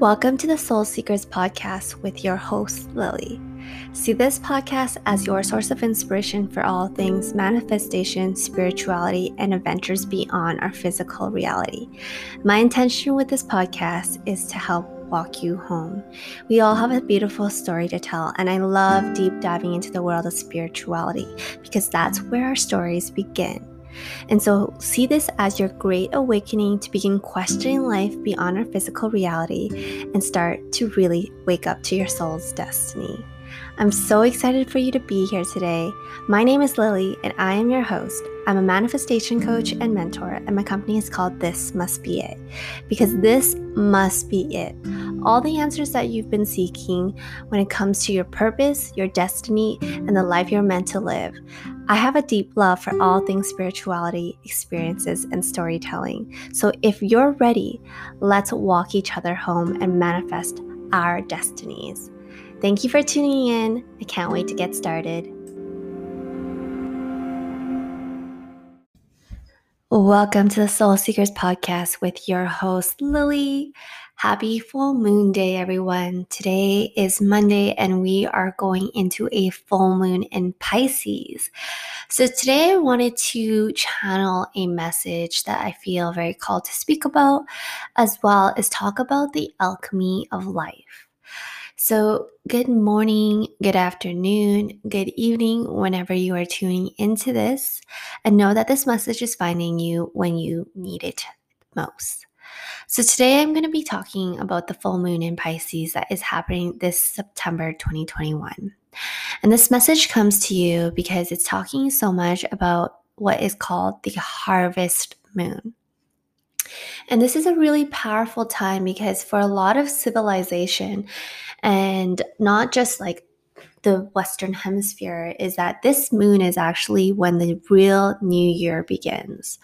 Welcome to the Soul Seekers podcast with your host, Lily. See this podcast as your source of inspiration for all things manifestation, spirituality, and adventures beyond our physical reality. My intention with this podcast is to help walk you home. We all have a beautiful story to tell, and I love deep diving into the world of spirituality because that's where our stories begin. And so, see this as your great awakening to begin questioning life beyond our physical reality and start to really wake up to your soul's destiny. I'm so excited for you to be here today. My name is Lily, and I am your host. I'm a manifestation coach and mentor, and my company is called This Must Be It because this must be it. All the answers that you've been seeking when it comes to your purpose, your destiny, and the life you're meant to live. I have a deep love for all things spirituality, experiences, and storytelling. So if you're ready, let's walk each other home and manifest our destinies. Thank you for tuning in. I can't wait to get started. Welcome to the Soul Seekers podcast with your host, Lily. Happy full moon day, everyone. Today is Monday, and we are going into a full moon in Pisces. So, today I wanted to channel a message that I feel very called to speak about, as well as talk about the alchemy of life. So, good morning, good afternoon, good evening, whenever you are tuning into this, and know that this message is finding you when you need it most. So, today I'm going to be talking about the full moon in Pisces that is happening this September 2021. And this message comes to you because it's talking so much about what is called the harvest moon. And this is a really powerful time because for a lot of civilization, and not just like the Western Hemisphere, is that this moon is actually when the real new year begins.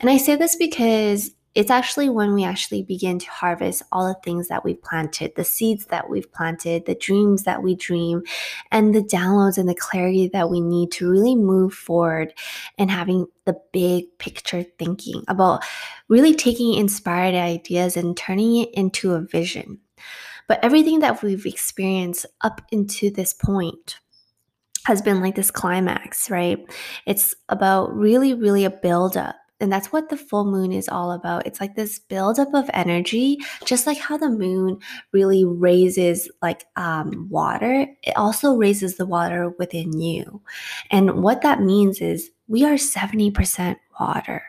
And I say this because it's actually when we actually begin to harvest all the things that we've planted, the seeds that we've planted, the dreams that we dream, and the downloads and the clarity that we need to really move forward and having the big picture thinking about really taking inspired ideas and turning it into a vision. But everything that we've experienced up into this point has been like this climax, right? It's about really, really a buildup and that's what the full moon is all about. It's like this buildup of energy, just like how the moon really raises like um, water. It also raises the water within you. And what that means is we are 70% water.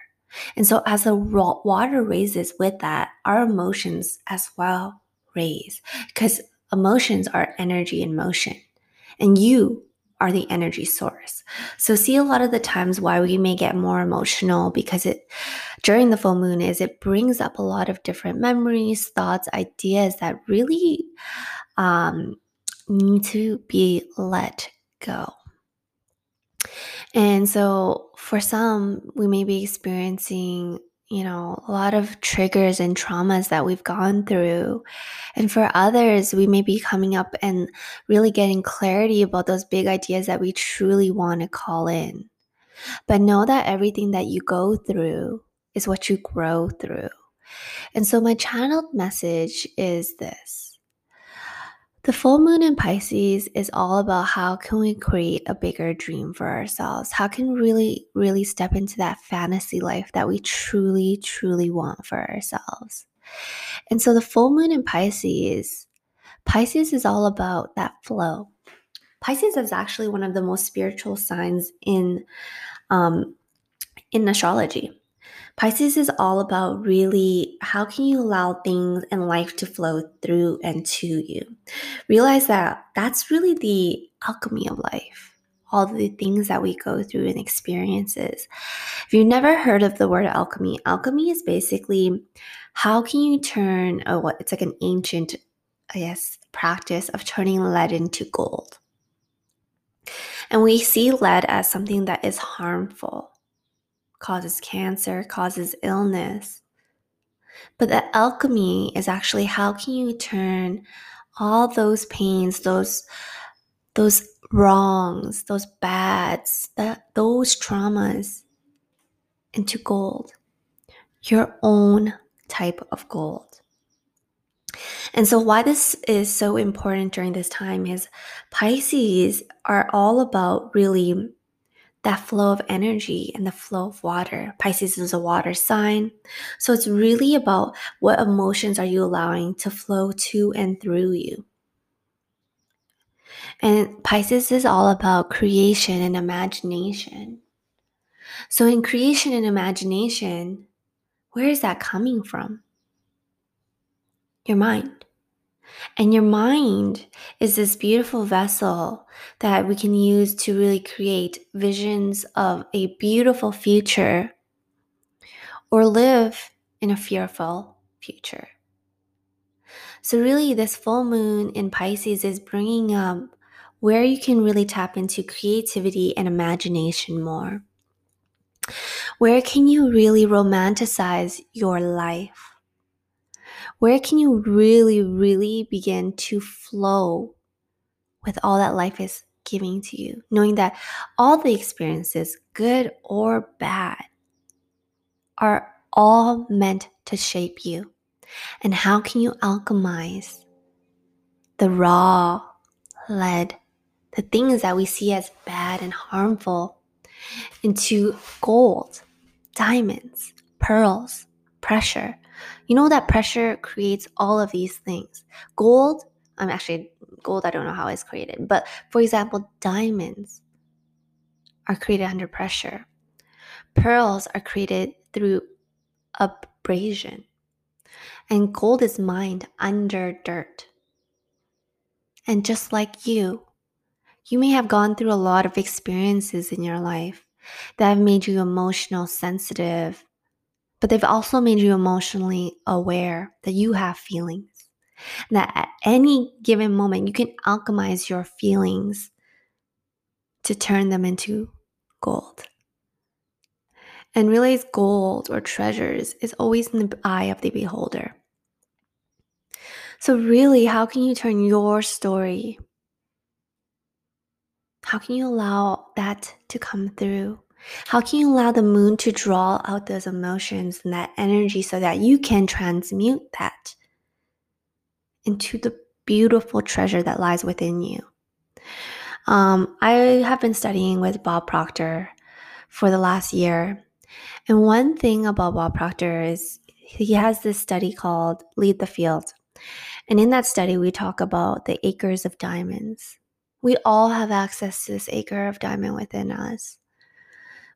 And so as the water raises with that, our emotions as well raise because emotions are energy in motion. And you are the energy source. So see a lot of the times why we may get more emotional because it during the full moon is it brings up a lot of different memories, thoughts, ideas that really um, need to be let go. And so for some, we may be experiencing you know, a lot of triggers and traumas that we've gone through. And for others, we may be coming up and really getting clarity about those big ideas that we truly want to call in. But know that everything that you go through is what you grow through. And so, my channeled message is this the full moon in Pisces is all about how can we create a bigger dream for ourselves? How can we really, really step into that fantasy life that we truly, truly want for ourselves? And so the full moon in Pisces, Pisces is all about that flow. Pisces is actually one of the most spiritual signs in um, in astrology. Pisces is all about really how can you allow things in life to flow through and to you. Realize that that's really the alchemy of life. All the things that we go through and experiences. If you've never heard of the word alchemy, alchemy is basically how can you turn a, what it's like an ancient, I guess, practice of turning lead into gold. And we see lead as something that is harmful causes cancer, causes illness. But the alchemy is actually how can you turn all those pains, those those wrongs, those bads, that those traumas into gold. Your own type of gold. And so, why this is so important during this time is Pisces are all about really that flow of energy and the flow of water. Pisces is a water sign. So, it's really about what emotions are you allowing to flow to and through you. And Pisces is all about creation and imagination. So, in creation and imagination, where is that coming from? Your mind. And your mind is this beautiful vessel that we can use to really create visions of a beautiful future or live in a fearful future. So, really, this full moon in Pisces is bringing up where you can really tap into creativity and imagination more. Where can you really romanticize your life? Where can you really, really begin to flow with all that life is giving to you, knowing that all the experiences, good or bad, are all meant to shape you? And how can you alchemize the raw lead, the things that we see as bad and harmful, into gold, diamonds, pearls, pressure, you know that pressure creates all of these things. Gold, I'm actually gold, I don't know how it's created, but for example, diamonds are created under pressure. Pearls are created through abrasion. And gold is mined under dirt. And just like you, you may have gone through a lot of experiences in your life that have made you emotional, sensitive, but they've also made you emotionally aware that you have feelings. That at any given moment, you can alchemize your feelings to turn them into gold. And realize gold or treasures is always in the eye of the beholder. So, really, how can you turn your story? How can you allow that to come through? How can you allow the moon to draw out those emotions and that energy so that you can transmute that into the beautiful treasure that lies within you? Um, I have been studying with Bob Proctor for the last year. And one thing about Bob Proctor is he has this study called Lead the Field. And in that study, we talk about the acres of diamonds. We all have access to this acre of diamond within us.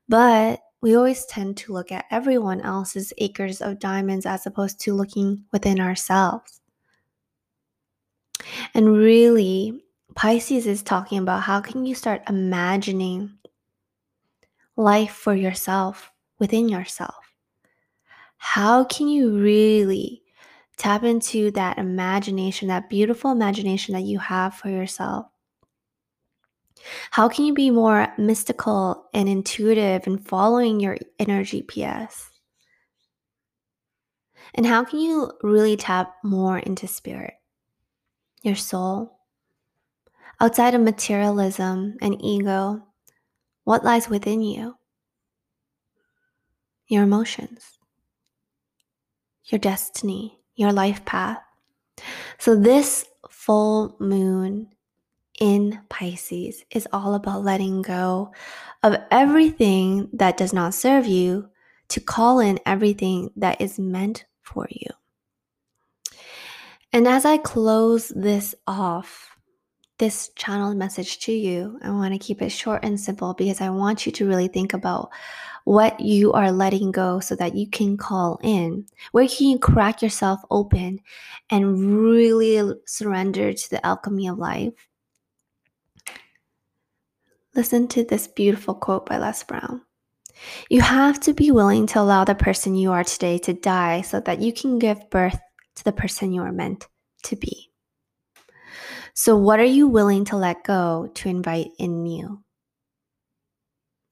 But we always tend to look at everyone else's acres of diamonds as opposed to looking within ourselves. And really, Pisces is talking about how can you start imagining life for yourself within yourself? How can you really tap into that imagination, that beautiful imagination that you have for yourself? How can you be more mystical and intuitive in following your inner GPS? And how can you really tap more into spirit, your soul? Outside of materialism and ego, what lies within you? Your emotions, your destiny, your life path. So, this full moon in Pisces is all about letting go of everything that does not serve you to call in everything that is meant for you. And as I close this off, this channel message to you, I want to keep it short and simple because I want you to really think about what you are letting go so that you can call in. Where can you crack yourself open and really surrender to the alchemy of life? Listen to this beautiful quote by Les Brown. You have to be willing to allow the person you are today to die so that you can give birth to the person you are meant to be. So, what are you willing to let go to invite in new?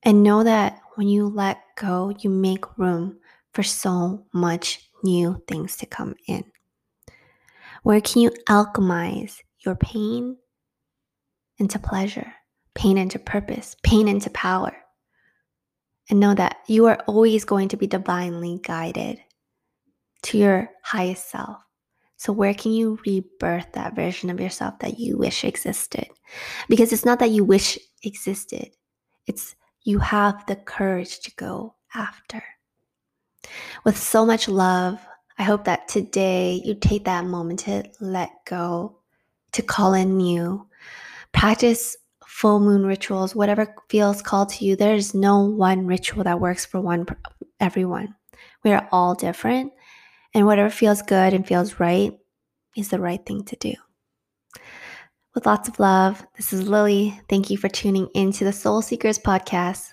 And know that when you let go, you make room for so much new things to come in. Where can you alchemize your pain into pleasure? Pain into purpose, pain into power. And know that you are always going to be divinely guided to your highest self, So, where can you rebirth that version of yourself that you wish existed? Because it's not that you wish existed, it's you have the courage to go after. With so much love, I hope that today you take that moment to let go, to call in new. Practice full moon rituals, whatever feels called to you. There's no one ritual that works for one everyone. We are all different, and whatever feels good and feels right is the right thing to do. With lots of love, this is Lily. Thank you for tuning into the Soul Seekers podcast.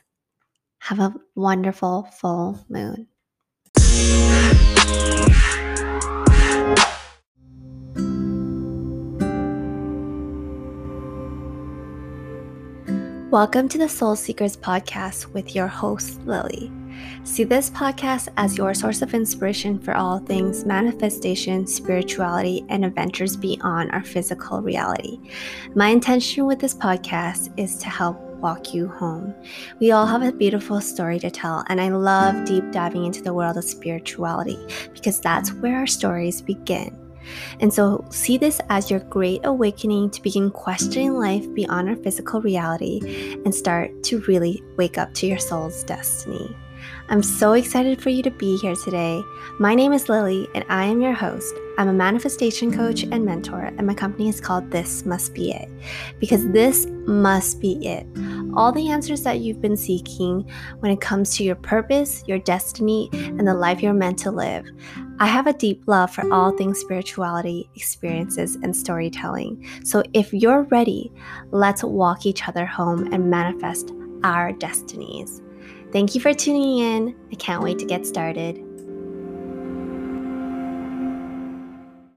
Have a wonderful full moon. Welcome to the Soul Seekers podcast with your host, Lily. See this podcast as your source of inspiration for all things manifestation, spirituality, and adventures beyond our physical reality. My intention with this podcast is to help walk you home. We all have a beautiful story to tell, and I love deep diving into the world of spirituality because that's where our stories begin. And so, see this as your great awakening to begin questioning life beyond our physical reality and start to really wake up to your soul's destiny. I'm so excited for you to be here today. My name is Lily, and I am your host. I'm a manifestation coach and mentor, and my company is called This Must Be It because this must be it. All the answers that you've been seeking when it comes to your purpose, your destiny, and the life you're meant to live. I have a deep love for all things spirituality, experiences, and storytelling. So if you're ready, let's walk each other home and manifest our destinies. Thank you for tuning in. I can't wait to get started.